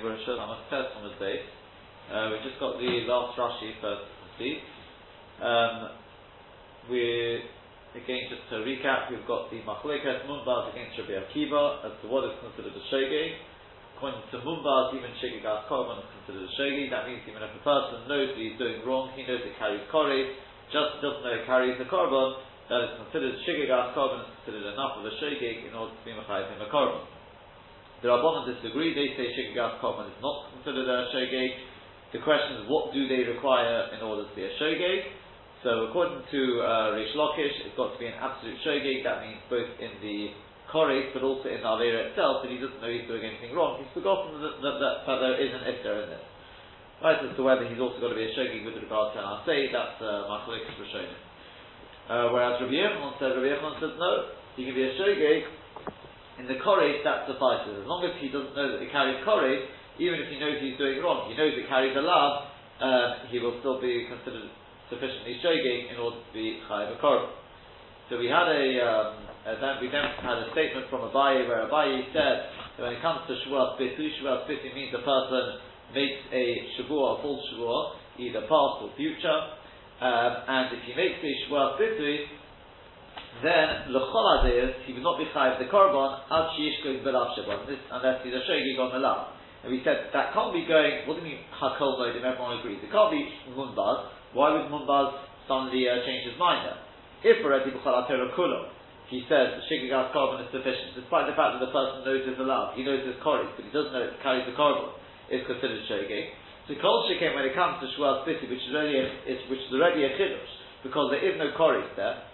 Rosh I'm a on the day. Uh, we just got the last Rashi first to see. Um, we again just to recap, we've got the Machlekes Munbaz against Rabbi Akiva as to what is considered a shege. According to Munbaz, even Shegigas Korban is considered a shege. That means even if a person knows that he's doing wrong, he knows it carries Kore, just doesn't know it carries the Korban, that is considered Shegigas Korban is considered enough of a shege in order to be Machayiv him a Korban. The Rabbanon disagree. They say Shigagas Korban is not considered a Shogeg. The question is, what do they require in order to be a Shogeg? So, according to uh, Reish Lakish, it's got to be an absolute Shogeg. That means both in the Kores, but also in the Avera itself, that he doesn't know he's doing anything wrong. He's forgotten that, that, that, that there is an Iftar in this. Right, as to whether he's also got to be a Shogeg with regard to an say that's uh, Machalikas Rishonim. Uh, whereas Rabbi Yochanan said, Rabbi Yochanan says, no, he can be a Shogeg in the Koresh, that suffices. As long as he doesn't know that it carries Koresh, even if he knows he's doing wrong, he knows it carries a love, uh, he will still be considered sufficiently shoging in order to be Chayiv Korban. So we had a, um, a then, we then had a statement from Abaye where Abaye said that when it comes to Shavuot Bitu, Shavuot Bitu means a person makes a Shavuot, a full Shavuot, either past or future, um, and if he makes a Shavuot Bitu, then l'chol he would not be chayiv the korban ad sheyishkoy belav shabbat unless he's a shogig on the lav. And we said that can't be going. What do you mean hakol modim? Everyone agrees. It can't be munbaz. Why would munbaz suddenly uh, change his mind? Then? If already b'chol kulo, he says the shigagas korban is sufficient, despite the fact that the person knows it's allowed, he knows it's koris, but he doesn't know it carries the korban, is considered shogig. So kol shekem when it comes to shvuas which is already a, which is already a chiddush, because there is no koris there.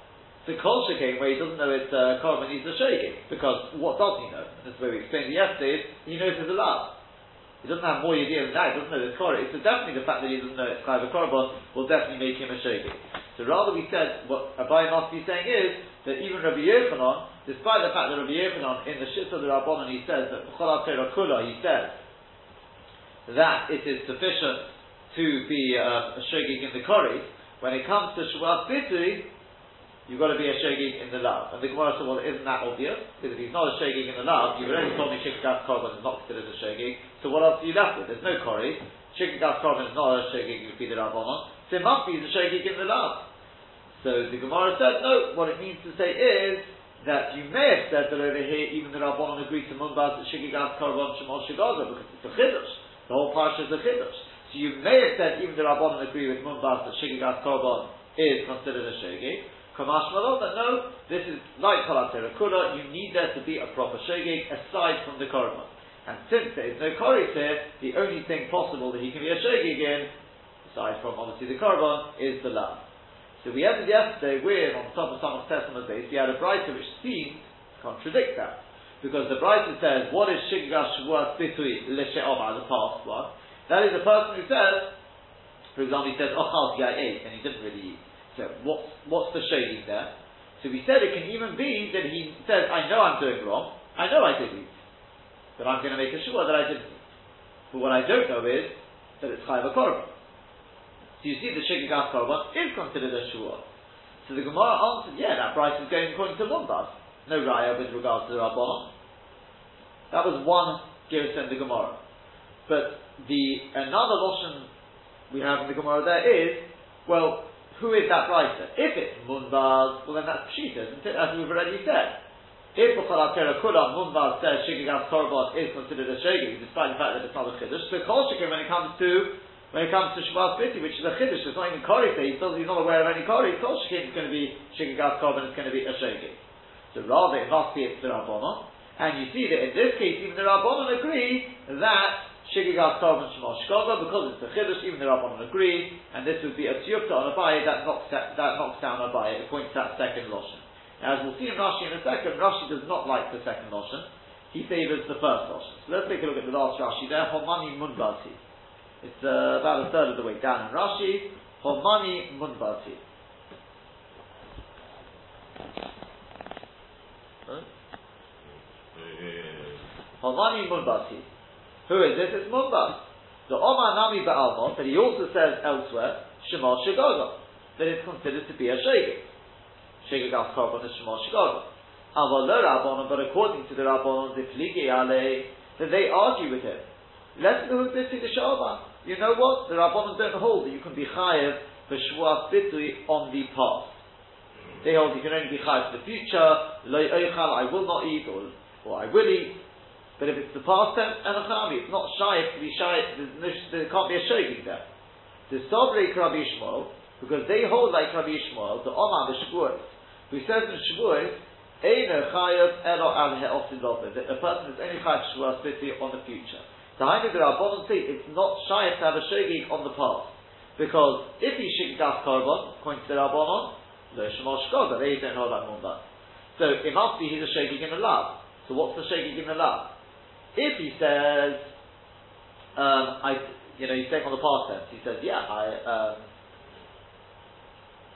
The kol came where he doesn't know it's uh, korban, he's a shaking. Because what does he know? That's where we explained yesterday, he knows it's allowed. He doesn't have more idea than that, he doesn't know it's korban. So definitely the fact that he doesn't know it's a korban will definitely make him a shaking. So rather we said, what Abai must be saying is, that even Rabbi Yochanan, despite the fact that Rabbi Yochanan, in the Shit of the Rabbanon, he says that Kula, he says that it is sufficient to be uh, a shaking in the Kori, when it comes to Shavuot Bitui, you've got to be a shogig in the love. And the Gemara said, well, isn't that obvious? Because if he's not a shogig in the love, you've already told me shikkas korban is not considered a shogig. So what else are you left with? There's no kori. Shikkas korban is not a shogig would be the rabbanon. So it must be the shogig in the love. So the Gemara said, no. What it means to say is that you may have said that over here, even the rabbanon agreed to munbaz that shikkas korban shemol shigaza because it's a chiddush. The whole parsha is a chiddush. So you may have said even the rabbanon agree with munbaz that shikkas korban is considered a shogig. Kamash that no, this is like Kalatera Kula, you need there to be a proper shogeg aside from the korban. And since there is no koris here, the only thing possible that he can be a shogeg in, aside from obviously the korban, is the lamb. So we ended yesterday with, on top of some Testament base, we had a Brighter which seemed to contradict that. Because the Brighter says, what is Shigash Shavuot Bitui Lishe'omah, the past one? That is a person who says, for example, he says, oh, Ochal I ate, and he didn't really eat. So what's, what's the shading there? So we said it can even be that he says, I know I'm doing wrong, I know I did eat, but I'm going to make a sure that I didn't. But what I don't know is that it's Chayav Korban. So you see the Shigagas Korban is considered a Shua. So the Gemara answered, yeah, that price is going according to Lumbas. No Raya with regards to the Rabbanon. That was one Giris in the Gemara. But the another Lashon we have in the Gemara there is, well, who is that writer? If it's Munbaz, well then that's Pshita, isn't it? As we've already said. If Bukhalatera Kula Munbaz says Shigagas Korban is considered a Shagig, despite the fact that it's not a Chiddush, so Kol when it comes to when it comes to Shabbat Biti, which is a Chiddush, it's not even Kori, not, he's not aware of any Kori, Kol is going to be Shigagas Korban, it's going to be a Shagig. So rather it must be it's the Rabbanon, and you see that in this case even the Rabbanon agree that Shigigas Korban Shemoshkoga, because it's a Chiddush, even the Rabbanon agree, and this would be a Tiyukta on Abaye that knocks, that, that knocks down Abaye, it points that second. Now, as we'll see in Rashi in a second, Rashi does not like the second Lashon, he favours the first Lashon. So let's take a look at the last Rashi there, Homani Munbati. It's uh, about a third of the way down in Rashi, Homani Munbati. Huh? Homani Munbati. Who is this? It's Munbas. The Omar Nami Ba'almon, but he also says elsewhere, Shemal Shigogo, that it's considered to be a Shegig. Shegigas Korban is Shemal Shigogo. Aval Rabbanon, but according to the Rabbanon, the Pligi Ale, that they argue with him. Let the Hudbiti the Shava. You know what? The Rabbanon don't hold that you can be chayev for Shvuas Bitui on the past. They hold you can only be chayev for the future. Lo I will not eat, or, or I will eat. But if it's the past tense, and it's not shy to be shy. No, there can't be a shogig there. The Sobrei Rabbi Yishmael, because they hold like Rabbi Shmuel, the Omar the Shavuot, who says in Shavuot, Eino chayav elo al he'osin that a person is only chayav Shavuot on the future. The Hainu the Rabbanon say it's not shy to have a shogig on the past. Because if he shigas korban, according to the Rabbanon, no shemosh shkoga, they don't hold like Munbaz. So it must be he's a shogig in the lab. So what's the shogig in the lab? If he says, um, I, you know, he's saying on the past tense, he says, yeah, I, um,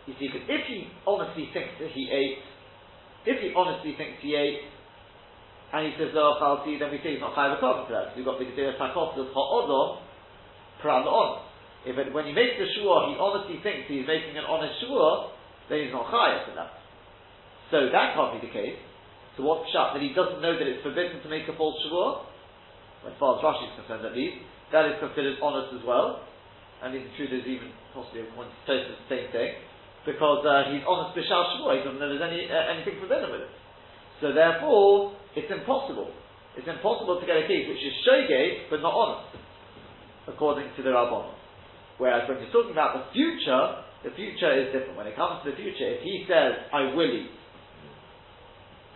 you see, because if he honestly thinks that he ate, if he honestly thinks he ate, and he says, "Oh, chalti," then we say he's not chayav a for that. We've got the gedera takos of ha'odom pran on. If it, when he makes the shua, he honestly thinks he's making an honest shua, then he's not chayav for that. So that can't be the case. So what's shot that he doesn't know that it's forbidden to make a false shua? As far as Rashi is concerned, at least, that is considered honest as well. And the truth is even possibly one the same thing, because uh, he's honest b'shal shua. He doesn't know there's any uh, anything forbidden with it. So therefore, it's impossible. It's impossible to get a case which is shogeg but not honest, according to the Rabbanon. Whereas when you're talking about the future, the future is different. When it comes to the future, if he says, I will eat,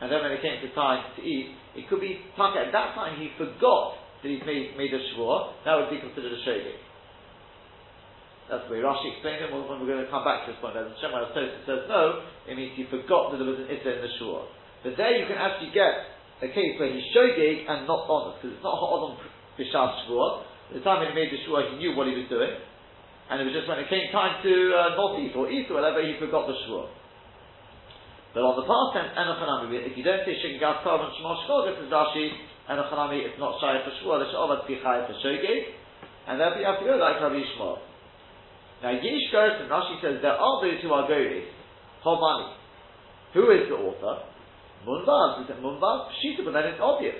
and then when it came to time to eat, it could be, at that time he forgot that he's made, made a shvur, that would be considered a shogeg. That's the way Rashi explained it, when we're going to come back to this point. As Shemar says no, it means he forgot that there was an issa in the shvur. But there you can actually get a case where he's shogeg and not honest, because it's not ha'odom b'shas shvuah. The time he made the shvuah, he knew what he was doing, and it was just when it came time to uh, not eat or eat or whatever, he forgot the shvuah. But on the past tense, enochanami, if you don't say shigagas korban shmosh shkogas, says Rashi, enochanami, it's not shy for shvuah, sh'ovat be chay for shogeg, and therefore you have to go like Rabbi Yishmael. Now, Yish and Rashi says, there are those who are goris, Homani. Who is the author? Munbaz, we said Munbaz, Pshita, but then it's obvious.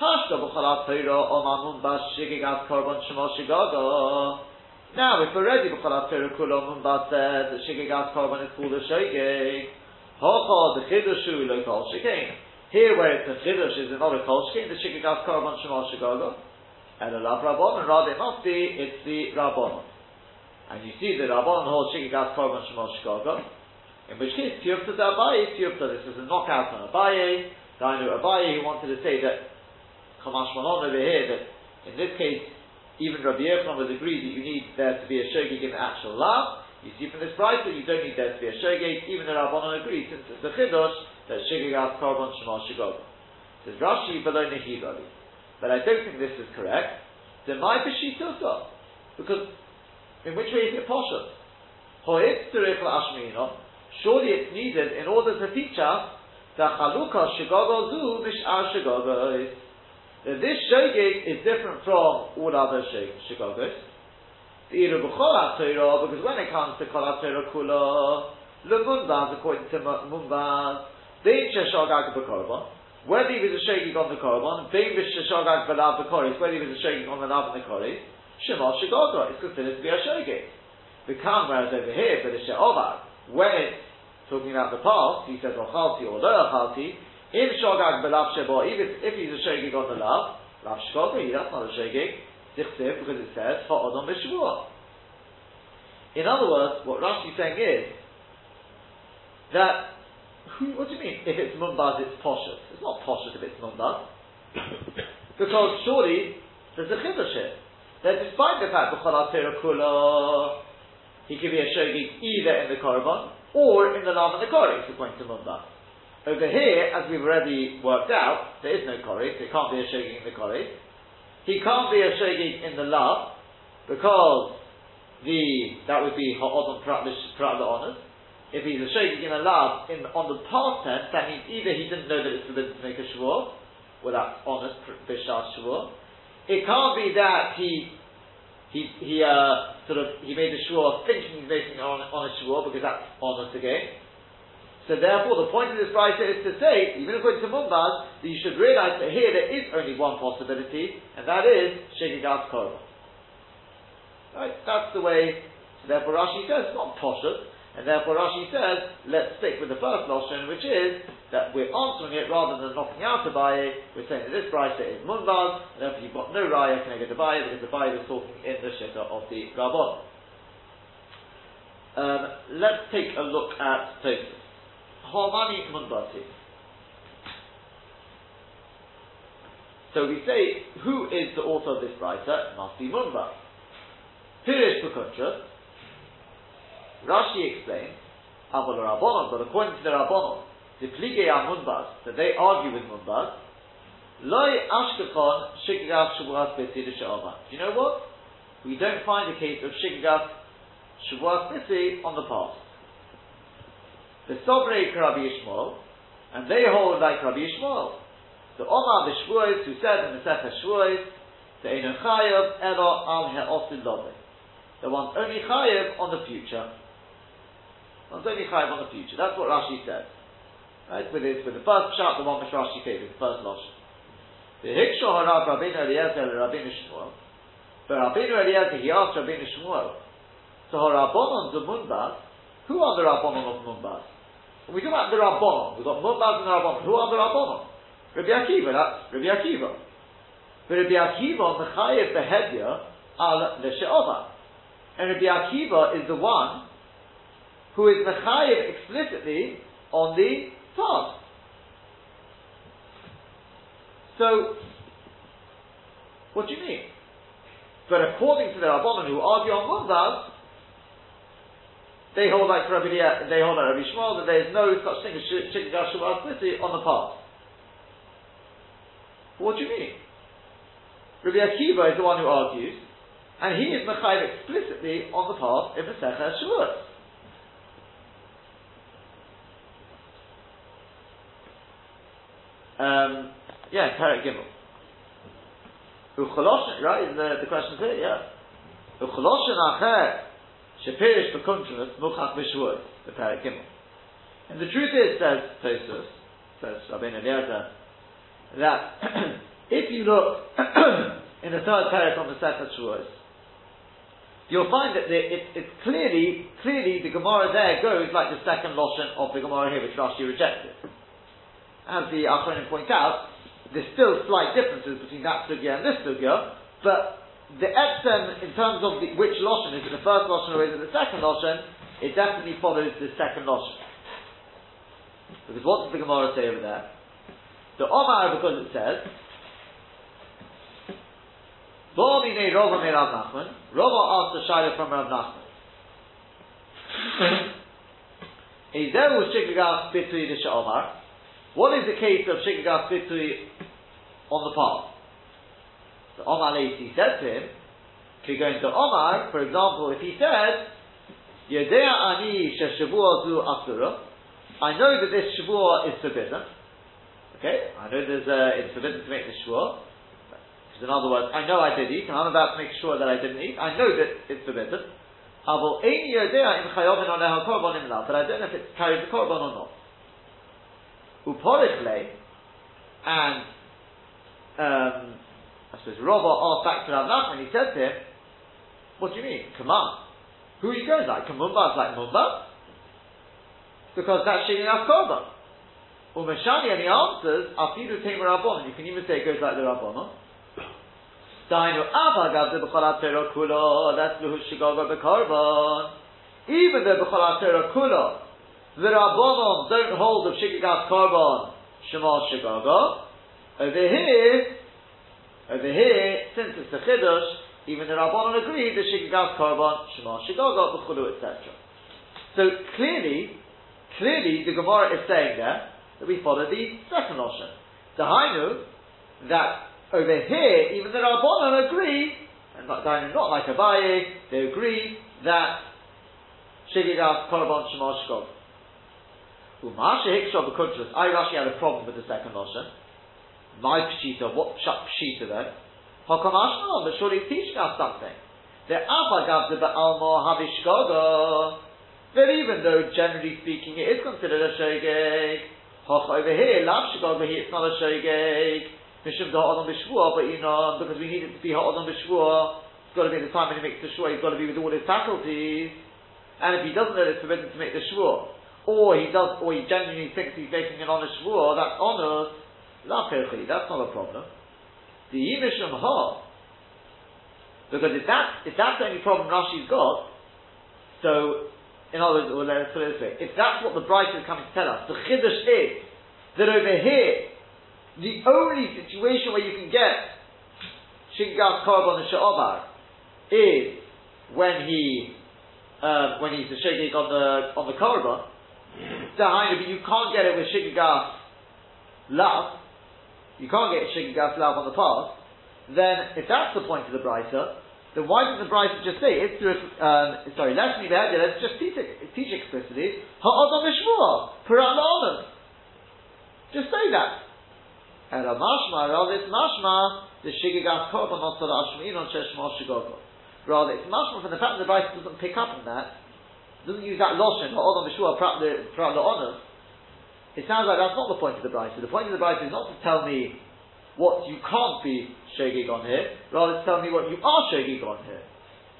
Hashka b'chalat Torah omar Munbaz shigigas korban shemo shigaga. Now, if already b'chalat Torah kulo Munbaz said that shigigas korban is called a shogeg, the chidushu lo kol shikein. Here where it's a chidush is not a kol shikein, the shigigas korban shemo shigaga. And a love rabbon, and it must be, it's the rabbon. And you see the rabbon holds shigigas korban shemo shigaga. In which case, Tiyufta to Abaye, Tiyufta, this is a knockout on Abaye. Dainu Abaye, who wanted to say that, Kamash Malon over here, that in this case, even Rabbi Yochanan would agree that you need there to be a shogeg in actual law. You see from this price that you don't need there to be a shogeg, even the Rabbanon agrees, since it's a chidosh, that shogeg has korban shema shogog. Says Rashi below nehidali. But I don't think this is correct. Then my b'shitusa. Because, in which way is it poshut? Ho'it tzurich la'ashmino, surely it's needed in order to teach us that chaluka shigogo zu mish'ar shigogos. That this shogeg is different from all other shigogos. The Iru b'chol Torah, because when it comes to kol Torah kula, lemunbaz, according to Munbaz, they shogag b'korban, whether he was a shogeg on the korban, bein b'shogag b'lav b'koris, whether he was a shogeg on the lav and the koris, shemot shigogo, is considered to be a shogeg. The come, whereas over here, for the she'ovad, when it's talking about the past, he says ochalti or lo ochalti, in shogag belav shebo, if he's a shogig on the lav, lav shogig, that's not a shogig, dichsev, because it says ha'odom b'shvuah. In other words, what Rashi is saying is that what do you mean? If it's mumbaz, it's poshut. It's not poshut if it's mumbaz. because surely there's a chiddush here. That despite the fact kula he could be a shogig either in the korban or in the lav and the koris, according to Munda. Over here, as we've already worked out, there is no koris, it can't be a shogig in the koris. He can't be a shogig in the lav because the that would be ha'odon prat honors. If he's a shogig in the lav in on the past tense, that means either he didn't know that it's forbidden to make a shvur, well that's honest bishar shvur. It can't be that he he he uh, sort of he made a shua thinking he's making on on a shua because that's honest again. So therefore, the point of this writer is to say, even according to Mumbaz, that you should realize that here there is only one possibility, and that is Shigigat Korban. Right? That's the way, therefore Rashi says, not Poshut, and therefore Rashi says, let's stick with the first notion, which is that we're answering it rather than knocking out Abaye, we're saying that this writer is Mumbaz, and therefore you've got no Raya connected to Abaye, because the Abaye was talking in the Shitta of the Rabbon. Um, let's take a look at Tosus. Homani Munbati. So we say, who is the author of this writer? It must be Munba. Pirish Bukuntra. Rashi explains, Aval Rabbanon, but according to the Rabbanon, the Plige Munbas, that they argue with Munbas, Loi Ashkakon Shikigas Shavuas Bisi Do you know what? We don't find a case of Shikigas Shavuas Bisi on the past the Sobrei Rabbi Yishmael, and they hold like Rabbi Yishmael. The Omar the Shvuos, who said in the Sefer Shvuos, the Einu Chayav Elo Al He'osid Love. The one's only Chayav on the future. One's only Chayav on the future. That's what Rashi says. Right? With, his, with the first shot, the one which Rashi gave, the first losh. The Hiksho Harav Rabbeinu Eliezer Rabbeinu Shmuel. But Rabbeinu Eliezer, he asked Rabbeinu Shmuel, so Harabonon Zumunbas, who are the Rabbonon of Munbas? When we talk about the Rabbanon, we've got Mumbaz and Rabbanon. Who are the Rabbanon? Rabbi Akiva, that's Rabbi Akiva. But Rabbi Akiva on the Chayev Behedya al Leshe'ova. And Rabbi Akiva is the one who is Mechayev explicitly on the task. So, what do you mean? But according to the Rabbanon who argue on Mumbaz, they hold like Rabbi they hold like Rabbi Yishmael that there is no such thing as chicken Splitty on the path. What do you mean? Rabbi Akiva is the one who argues, and he is Mechayiv explicitly on the path in the Sefer Shavuot. Um, yeah, Perek Gimel. Right? The, the question is here, yeah. Ucholoshin acher Shapirish Bekuntrus Muchach Mishvuot, the Parak Gimel. And the truth is, says Tosus, says Rabbi Eliezer, that if you look in the third parak on the Sefer Shavuos, you'll find that the, it, it's clearly, clearly the Gemara there goes like the second loshen of the Gemara here, which Rashi rejected. As the Achronim point out, there's still slight differences between that sugya and this sugya, but the etzem, in terms of the, which loshen, is it the first loshen or is it the second loshen, it definitely follows the second loshen. Because what does the Gemara say over there? The Omar, because it says, Bo'amine Rova me Rav Nachman, Rova asked the Shaila from Rav Nachman. Ezeru Shigagas Bitui the Omar. What is the case of Shigagas Bitui on the path? So Omar Leisi said to him, if you go into Omar, for example, if he said, Yedea ani sheshavua zu asura, I know that this shavua is forbidden. Okay, I know there's a, it's forbidden to make the shavua. In other words, I know I did eat, and I'm about to make sure that I didn't eat. I know that it's forbidden. But I don't know if it carries the korban or not. Uporichle, and um, I suppose Rava asked back to Rav Nachman, he said to him, What do you mean? Command. Who are you going like? Kamumba is like Mumba? Because that's Shigin Af Korban. Umeshani, and he answers, Afidu Tamer Rabban. You can even say it goes like the Rabban. Dainu Avagav de B'chol HaTerah Kula, that's Luhu Shigaga. Even the B'chol HaTerah Kula, the Rabbanon don't hold of Shigagas Korban, Shema Shigaga. Over here, over here, since it's a chiddush, even the Rabbanon agree that Shigagas Korban, Shema Shigaga, B'chulu, etc. So clearly, clearly the Gemara is saying there that we follow the second option. The Hainu, that over here, even the Rabbanon agree, and not, not like Abaye, they agree that Shigagas Korban, Shema Shigaga. Umasha Hikshav B'kuntrus, I actually had a problem with the second option. My pshita, what pshita then? Hakamashma, but surely he's teaching us something. The Abba Gavza Ba'almo Havishkoga. that even though generally speaking it is considered a shogeg, hoch over here, lav over here, it's not a shogeg, mishum the ha'odom b'shvua, but you know, because we need it to be ha'odom b'shvua, it's got to be the time when he makes the shvua, he's got to be with all his faculties, and if he doesn't know it's forbidden to make the shvua, or he does, or he genuinely thinks he's making an honest shvua, that's honor, that's not a problem. The yimishum ha, because if that if that's the only problem Rashi's got, so in other words, well, let's put it this way: if that's what the Bright is coming to tell us, the chiddush is that over here, the only situation where you can get shingas korban and she'obar is when he uh, when he's the shegig on the on the korban. but you can't get it with shigas lav. You can't get shigas lav on the path. Then, if that's the point of the brisa, then why doesn't the Brisa just say it's through? Um, sorry, let's me behavior. Let's just teach, teach explicitly. Ha'adam mishmua pirat Just say that. And a mashma, rather it's mashma the shigigas korban also the ashmin on sheshma shigogo. Rather, it's mashma from the fact that the Brisa doesn't pick up on that, doesn't use that lotion ha'adam mishmua pirat la'onim. It sounds like that's not the point of the Brisa. The point of the Brisa is not to tell me what you can't be shogig on here, rather to tell me what you are shogig on here.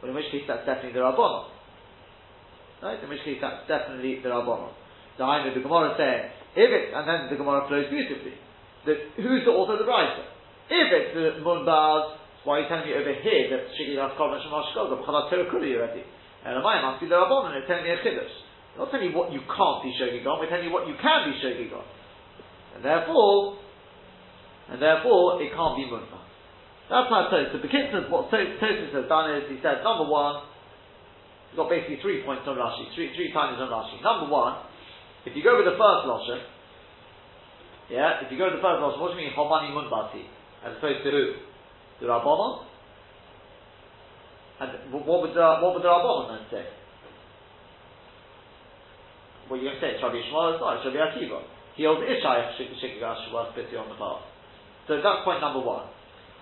Well, in which case that's definitely the Rabbanon. Right? In which case that's definitely the Rabbanon. The Hainu, the Gemara saying, if it, and then the Gemara flows beautifully, that who's the author of the writer? If it's the Munbaz, why are you telling me over here that Shigig HaKol Shemash Shkoga, B'chalat Terakuli already? And Ramayim must be the Rabbanon, it's telling me a Chiddush. Not telling you what you can't be shogig on, we're telling you what you can be shogig on. And therefore, and therefore it can't be munfa. That's how Tosis. So Bekitza, what Tosis has done is he said number one, he's got basically three points on Rashi, three three times on Rashi. Number one, if you go with the first lashon, yeah, if you go with the first lashon, what do you mean homani munbati as opposed to who? The Rabbanon. And what would the what would the Rabbanon then say? Going to say Rabbi Yishmael, it's not, it's Akiva. He holds Ishai Shikagash was busy on the path. So that's point number one.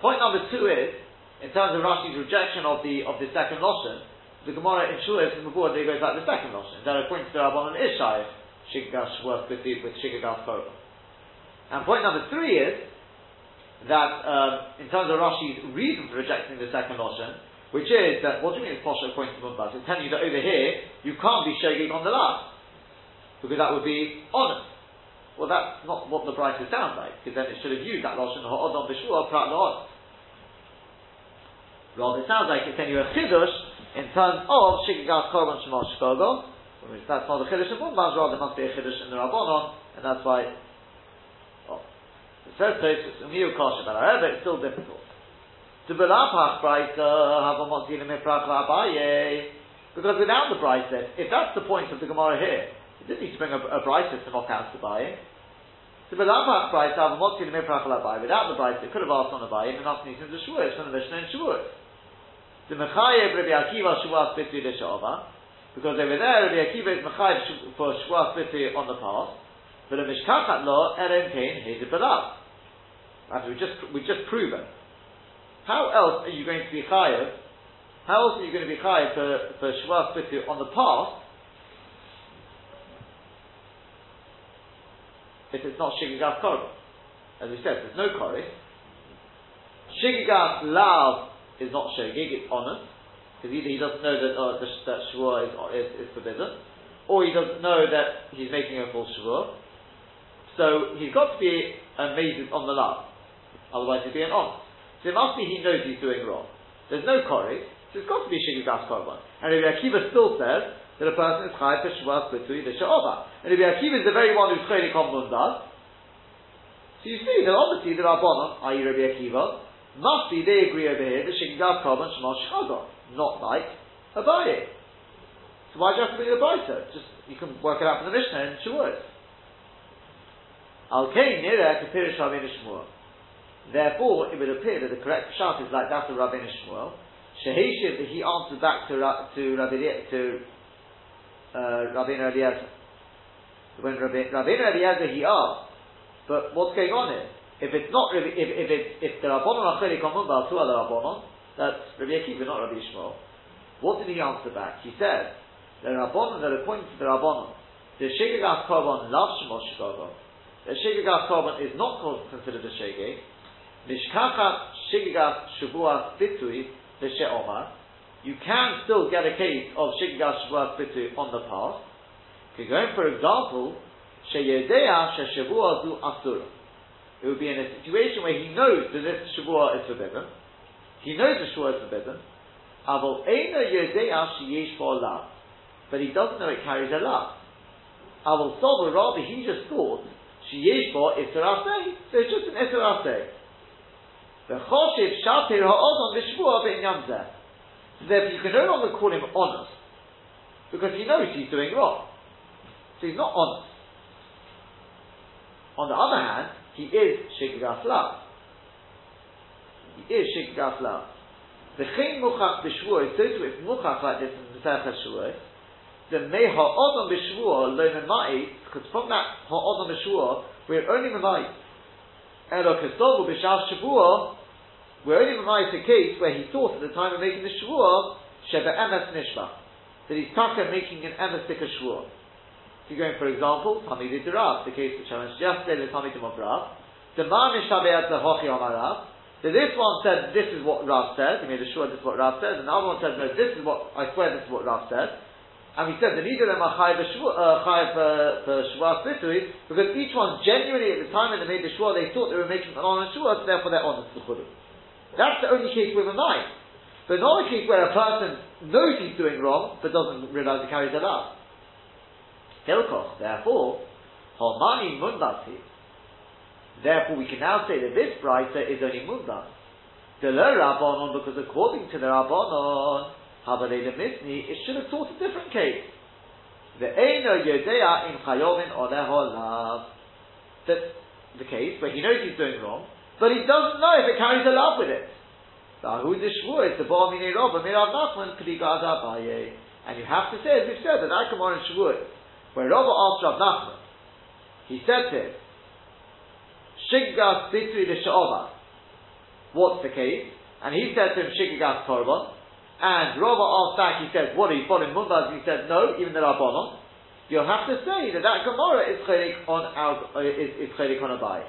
Point number two is, in terms of Rashi's rejection of the of the second lashon, the Gemara in Shulis in Mabur they goes like the second lashon. That according to the Rabban and Ishai, Shikagash works with the, with Shikagash Korban. And point number three is that um, in terms of Rashi's reason for rejecting the second lashon, which is that what do you mean it's posher according to Mumbas? It's telling you that over here you can't be shaking on the last because that would be honest. Well, that's not what the Brisa sounds like, because then it should have used that Lashon Ha'odon B'Shua Prat La'od. Rather, it sounds like it's you a Chiddush in terms of Shikigas Korban Shemosh Shkogo, which that's not a Chiddush in Mumbaz, rather must be a Chiddush in the Rabbonon, and that's why, it says Tosus, Umiyu Kosher, but however, it's still difficult. To Belapach Brisa, Havamot Zilim Efrach Abaye, because without the Brisa, if that's the point of the Gemara here, he didn't need to bring a, a brisa to knock out the buy. So without brisa, I'm not going to make buy. Without the brisa, could have asked on the buy and asked Nisan to Shavuot from the Mishnah in Shavuot. The Mechayev Rabbi Akiva Shavuot Bitri L'Sha'ava, because over there Rabbi Akiva is Mechayev for Shavuot Bitri on the path, but a Mishkachat Lo Eren Kain Hezid Balav. As we just we just proven. How else are you going to be chayev? How else are you going to be chayev for for Shavuot Bitri on the path if it's not Shigigas Korban. As we said, there's no Kori. Shigigas Lav is not Shigig, it's honest. Because either he doesn't know that, uh, that Shavuot is, is, is, forbidden, or he doesn't know that he's making a false Shavuot. So he's got to be amazed on the Lav. Otherwise he'd be an honest. So it must be he knows he's doing wrong. There's no Kori, so it's got to be Shigigas Korban. And Rabbi Akiva still says, that a person is chayav for shvas b'tui v'sha'ova. And Rabbi Akiva is the very one who's chaylik on does. So you see that obviously the Rabbanon, i.e. Rabbi Akiva, must be, they agree over here, that Shingav Korban Shema Shchagon, not like Abaye. So why do you have to bring the Baita? Just, you can work it out from the Mishnah in Shavuot. Al Kain Nira Kapirish Rabbeinu Shmuel. Therefore, it would appear that the correct shot is like that of Rabbeinu Shmuel. Sheheshiv, he answered back to, to, Rabbi, to uh, Rabbeinu Eliezer. When Rabbeinu Eliezer he asked, but what's going on here? If it's not if if it, if the Rabbanon are chaylik on two other Rabbanon, that's Rabbi Akiva, not Rabbi Yishmael. What did he answer back? He said, the Rabbanon that according to the Rabbanon, the Shigagas Korban loves Shemosh Korban. The Shigagas Korban is not considered a Shege. Mishkachat Shigagas Shavuas Bitui the She'omar. You can still get a case of Shigagas Shavuas Bitui on the past. You're going, for example, Sheyedea Sheshavua Zu Asura. It would be in a situation where he knows that this Shavua is forbidden. He knows the Shavua is forbidden. Avol Eina Yedea Sheyesh Lav. But he doesn't know it carries a lav. Avol Sober, rather he just thought Sheyesh Bo Isra So it's just an Isra The Choshev Shatir Ha'odon V'Shvua B'Inyan Zeh. Therefore you can no longer call him honest. Because he knows he's doing wrong. So he's not honest. On the other hand, he is Shigagas Lav. He is Shigagas Lav. The Chen Muchach B'Shvuah, so too it's Muchach like this in the Sechah Shvuah, the Mei Ha'odom B'Shvuah, Lo Memai, because from that Ha'odom B'Shvuah, we're only Memai. Elo Kestovu B'Shav Shavuah, we're only Memai the case where he thought at the time of making the Shavuah, Sheba Emes Nishma, that he's taka making an Emes Shvuah. If you're going, for example, Tamid Rav, the case which I mentioned yesterday, the Tamid of Rav, the Man Mishabeyat the Hochi Rav, so this one said, this is what Rav said, he made a sure this is what Rav said, and the other one said, no, this is what, I swear this is what Rav said. And we said that neither of them are uh, for Shavuot Bitui, because each one genuinely at the time when they made the Shavuot, they thought they were making an honor Shavuot, so therefore they're honest to Chudu. That's the only case with a knife. But not a case where a person knows he's doing wrong, but doesn't realize he carries it out. Hilkoch, therefore, Homani Mundasi. Therefore, we can now say that this brighter is only Munbaz. The Rabbanon, because according to the Rabbanon, Habalei Misni, it should have taught a different case. The Eino Yodea in Chayovin Oleholav. That's the case where he knows he's doing wrong, but he doesn't know if it carries a love with it. Rabba, And you have to say, as we've said, that Akamar and Shvuah when Rabbi asked Rav Nachman, he said to him, Shiggas bitri de What's the case? And he said to him, Shiggas korban. And Rabbi asked back, he said, what are you following? He said, no, even the Rabbanon. You'll have to say that that Gemara is chelik on our, is, is chelik on Abaye.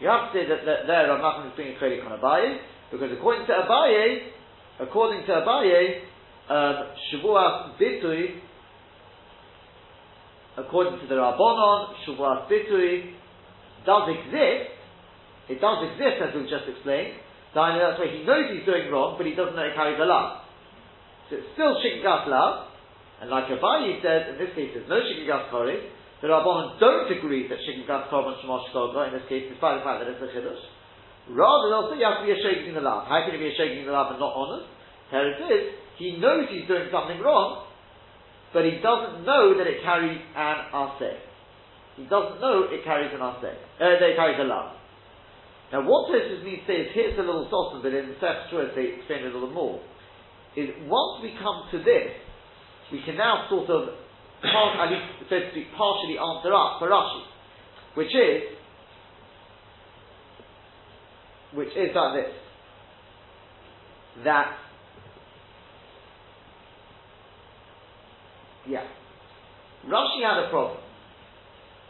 You have to say that, that there Rav Nachman is being chelik on Abaye, because according to Abaye, according to Abaye, um, Shavuot bitui according to the Rabbanon, Shavuot Bitui does exist. It does exist, as we've just explained. That's why he knows he's doing wrong, but he doesn't know it carries a love. So it's still Shikigas love. And like Abayi said, in this case there's no Shikigas Kori. The Rabbanon don't agree that she can Shikigas Korban Shemosh Koga, in this case, despite the fact that it's a Chiddush. Rather, they'll say you have to be a shaking the love. How can you be a shaking the love and not honest? Here it is. He knows he's doing something wrong, but he doesn't know that it carries an aseh. He doesn't know it carries an aseh. Uh, that it carries a love. Now, what Tosfos means to say is here's a little sauce but in the Seth they explain it a little more. Is once we come to this, we can now sort of, at least so to speak, partially answer up for Rashi, which is, which is like this, that Yeah. Rashi had a problem.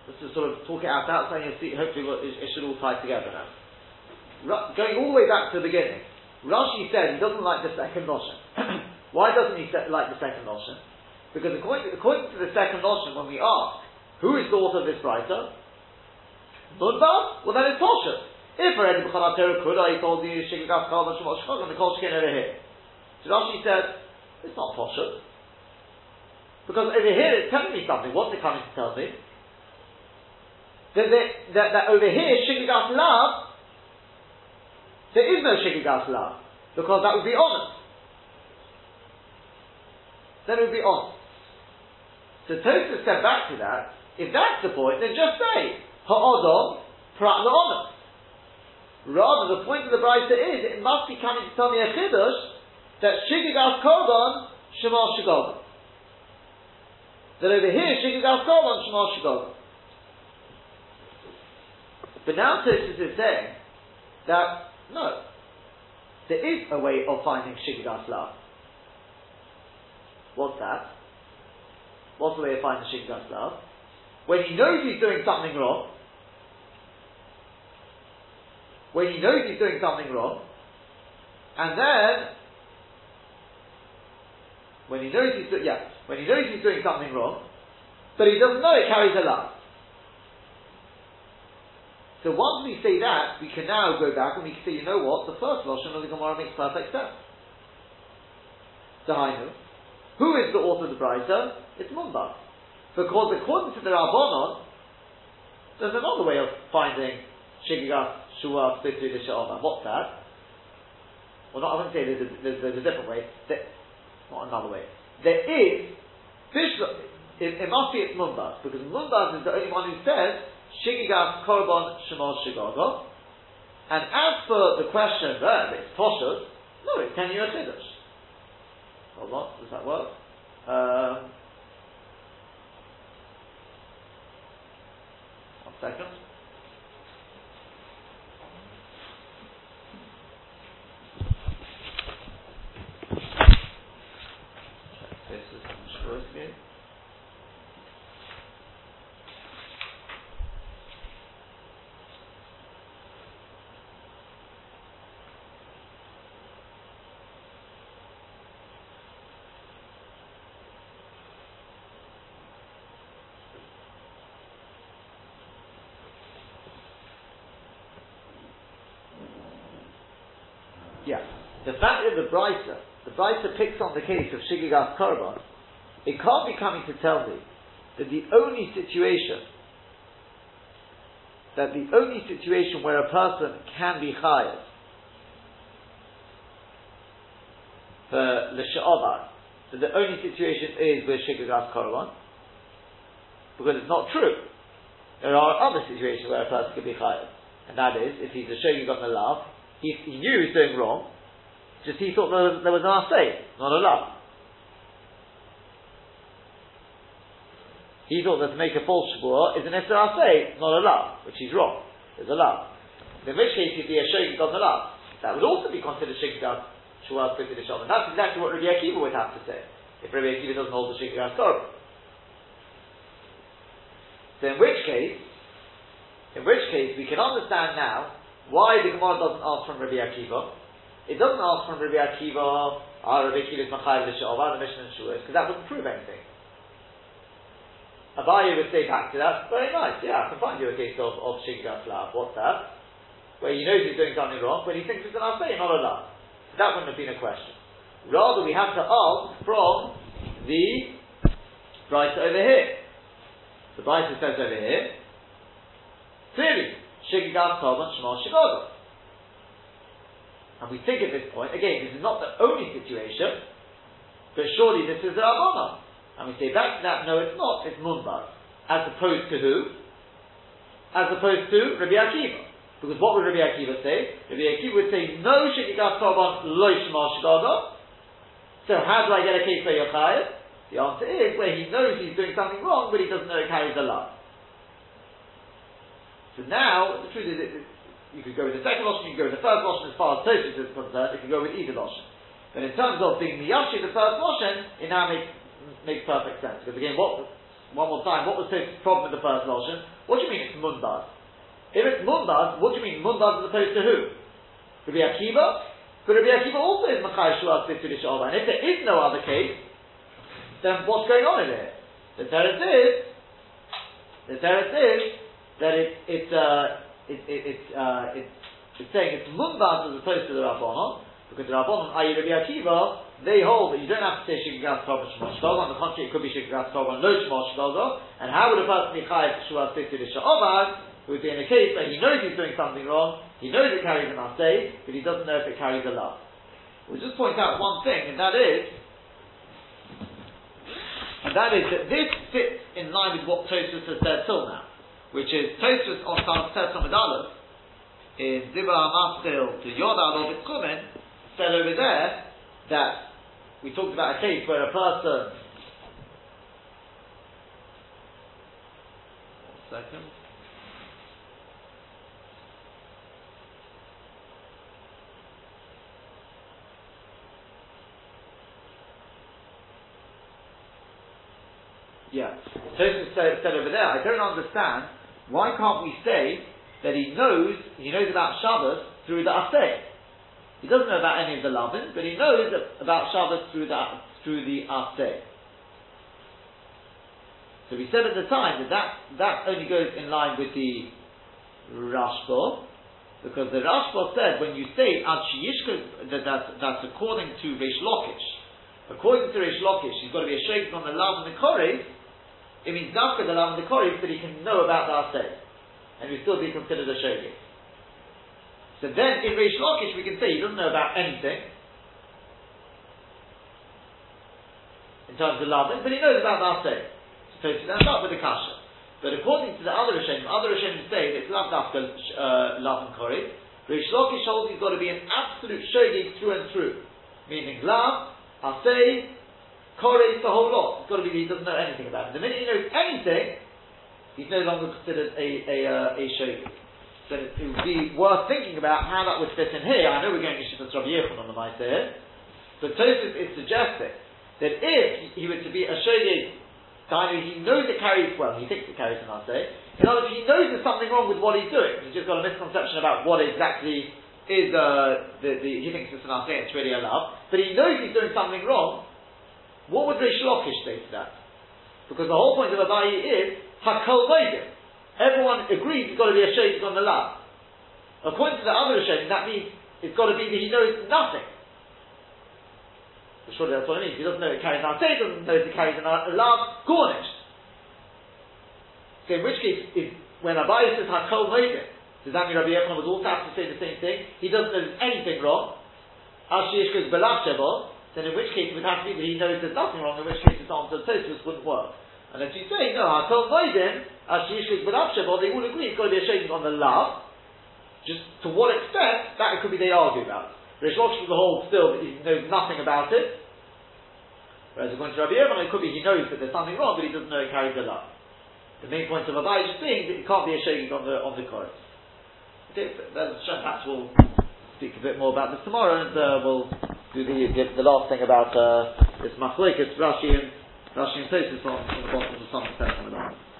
Let's just sort of talk it out outside and see, hopefully it, it, should all tie together now. Going all the way back to the beginning, Rashi said he doesn't like the second notion. Why doesn't he like the second notion? Because according according to the second notion, when we ask, who is the author of this writer? Munbaz? Well then it's Poshet. If already B'chanat could, I told you Shigagas Kalman Shemot Shchok and the Kol Shkin over here. So Rashi said, it's not Poshet. Because over here it's telling me something. What's it coming to tell me? That, that, that, that over here, Shigigas love, there is no Shigigas love. Because that would be honest. Then it would be honest. So Tosfos said back to that, if that's the point, then just say, Ha'odom, prat honest. Rather, the point of the Brisa is, it must be coming to tell me a chiddush that Shigigas Korban, Shema Shigoban that over here Shigagas Korban Shema Shigagas. But now Tosfos is saying that no, there is a way of finding Shigagas Lav. What's that? What's the way of finding Shigas Lav? When he knows he's doing something wrong, when he knows he's doing something wrong, and then when he knows he's do- yeah, when he knows he's doing something wrong, but he doesn't know it carries a lot. So once we say that, we can now go back and we can say, you know what, the first Lashon of the Gemara makes perfect sense. Who is the author of the Brisa? It's Mumba. Because according to the Rabbanon, there's another way of finding Shigigas Shua Spitu Lisha'oma. What's that? Well, not, I wouldn't say there's a, there's, there's a different way. There, not another way. There is, fish, it, it must be it's Mumbas, because Mumbas is the only one who says Shigigas Korban Shemol Shigaga. And as for the question that it's Poshut, no, it's ten year Chiddush. Hold on, does that work? Um, one second. Check this is again. Yeah. The fact that the Brisa, the Brisa picks on the case of Shigigas Korban, it can't be coming to tell me that the only situation, that the only situation where a person can be hired for L'Sha'obar, that the only situation is with Shigigas Korban, because it's not true. There are other situations where a person can be hired, and that is if he's a the love, he, he knew he was doing wrong, just he thought there was, there was an assay, not a love. He thought that to make a false shvur is an assay, not a love, which he's wrong. It's a love. In which case he'd be a shogig on the love. That would also be considered shogig shvur put the And that's exactly what Rabbi Akiva would have to say. If Rabbi Akiva doesn't hold the shogig Torah. So in which case, in which case we can understand now why the Gemara doesn't ask from Rabbi Akiva. It doesn't ask from Rabbi Akiva, ah, Rabbi Akiva is Machayev L'Sha'ava, the Mishnah and Shuas, because that wouldn't prove anything. Abaye would say back to that, very nice, yeah, I can find you a case of, of Shigas Lav. What's that? Where he knows he's doing something wrong, but he thinks it's an Asay, not a Lav. That wouldn't have been a question. Rather, we have to ask from the Bryce over here. The Bryce says over here, clearly, Shigas Korban Shema Shigodah. And we think at this point, again, this is not the only situation, but surely this is the Rabbanah. And we say back to that, no, it's not, it's Munbaz. As opposed to who? As opposed to Rabbi Akiva. Because what would Rabbi Akiva say? Rabbi Akiva would say, no Shikigas Korban lo Shema Shigada. So how do I get a case for Yochayim? The answer is where he knows he's doing something wrong, but he doesn't know it carries a lot. So now, the truth is, it, you could go with the second Lashon, you could go with the first Lashon as far as Tosis is concerned, you could go with either Lashon. But in terms of being Miyashi, the first Lashon, it now makes makes perfect sense. Because again, what one more time, what was the problem with the first Lashon? What do you mean it's Munbaz? If it's Munbaz, what do you mean Munbaz as opposed to who? Rabbi Akiva? But Rabbi Akiva also is Machai Shuas Bitulish And if there is no other case, then what's going on in it? The teretz is, the teretz is that it, it, uh, it, it, it, uh, it, it's saying it's Munbaz as opposed to the Rabbanon, because the Rabbanon, i.e. Rabbi Akiva, they hold that you don't have to say Shigagas Torah Shmosh On the contrary, it could be Shigagas Torah Lo Shmosh And how would a person be chayiv Shuas Situ Sha'ovad? It would be in a case where he knows he's doing something wrong, he knows it carries an assay, but he doesn't know if it carries a love. We'll just point out one thing, and that is, and that is that this fits in line with what Tosfos has said till now, which is Tosfos on Tes Samad Aleph, in Dibra Maskil to Yodal of said over there that we talked about a case where a person. Second. Yeah. Tosfos said, said over there, I don't understand, why can't we say that he knows, he knows about Shabbos through the Aseh? He doesn't know about any of the Lavin, but he knows about Shabbos through the, through the Aseh. So we said at the time that, that that only goes in line with the Rashba, because the Rashba said when you say Ad that that's, that's according to Reish Lakish. According to Reish Lakish, you've got to be a sheikh on the Lav and the Kore. It means Dafka the Lav and the Kore that he can know about the Aseh. And he still be considered a Shogig. So then in Reish Lakish we can say he doesn't know about anything. In terms of Lavin, but he knows about the Aseh. So that's not with the kasha. But according to the other Rishonim, other Rishonim say that it's not dafka uh, lav and kori. Reish Lakish holds he's got to be an absolute Shogig through and through, meaning lav, aseh, kori, the whole lot. It's got to be he doesn't know anything about it. The minute he knows anything, he's no longer considered a a, uh, a shogig. So it, would be worth thinking about how that would fit in here. I know we're going to Shittas Rabbi Yochanan on the mic here, but Tosfos is suggesting that if he were to be a shogig he knows it carries, well, he thinks it carries an aseh. In other words, he knows there's something wrong with what he's doing. He's just got a misconception about what exactly is, uh, the, the, he thinks it's an aseh, it's really a lav. But he knows he's doing something wrong. What would Reish Lakish say to that? Because the whole point of Abayi is, Hakol Moedim. Everyone agrees he's got to be a shade on the lav. According to the other Rishonim, that means it's got to be that he knows nothing. Surely that's what it means. He doesn't know it carries an he doesn't know it carries an lav, garnished. So in which case, if, when Abai says Hakol Moedim, does that mean Rabbi Yochanan was also have to say the same thing? He doesn't know anything wrong. Al Sheish Belach then in which case it would have to be that he knows there's nothing wrong, in which case his answer to Tosfos wouldn't work. And if you say, no, Hakol Moedim, Al Sheish Belach they all agree it's to be a shading on the lav. Just to what extent, that could be they argue about. Reish the whole still that he knows nothing about it. Whereas according to Rabbi Yehuda, it could be he knows that there's something wrong, but he doesn't know it carries a lot. The main point of Abai is being that it can't be a shaking on the on the chorus. Okay, perhaps we'll speak a bit more about this tomorrow, and uh, we'll do the, the, the last thing about uh, this machlekes Rashi and Rashi and Tosfos on, on the bottom of the the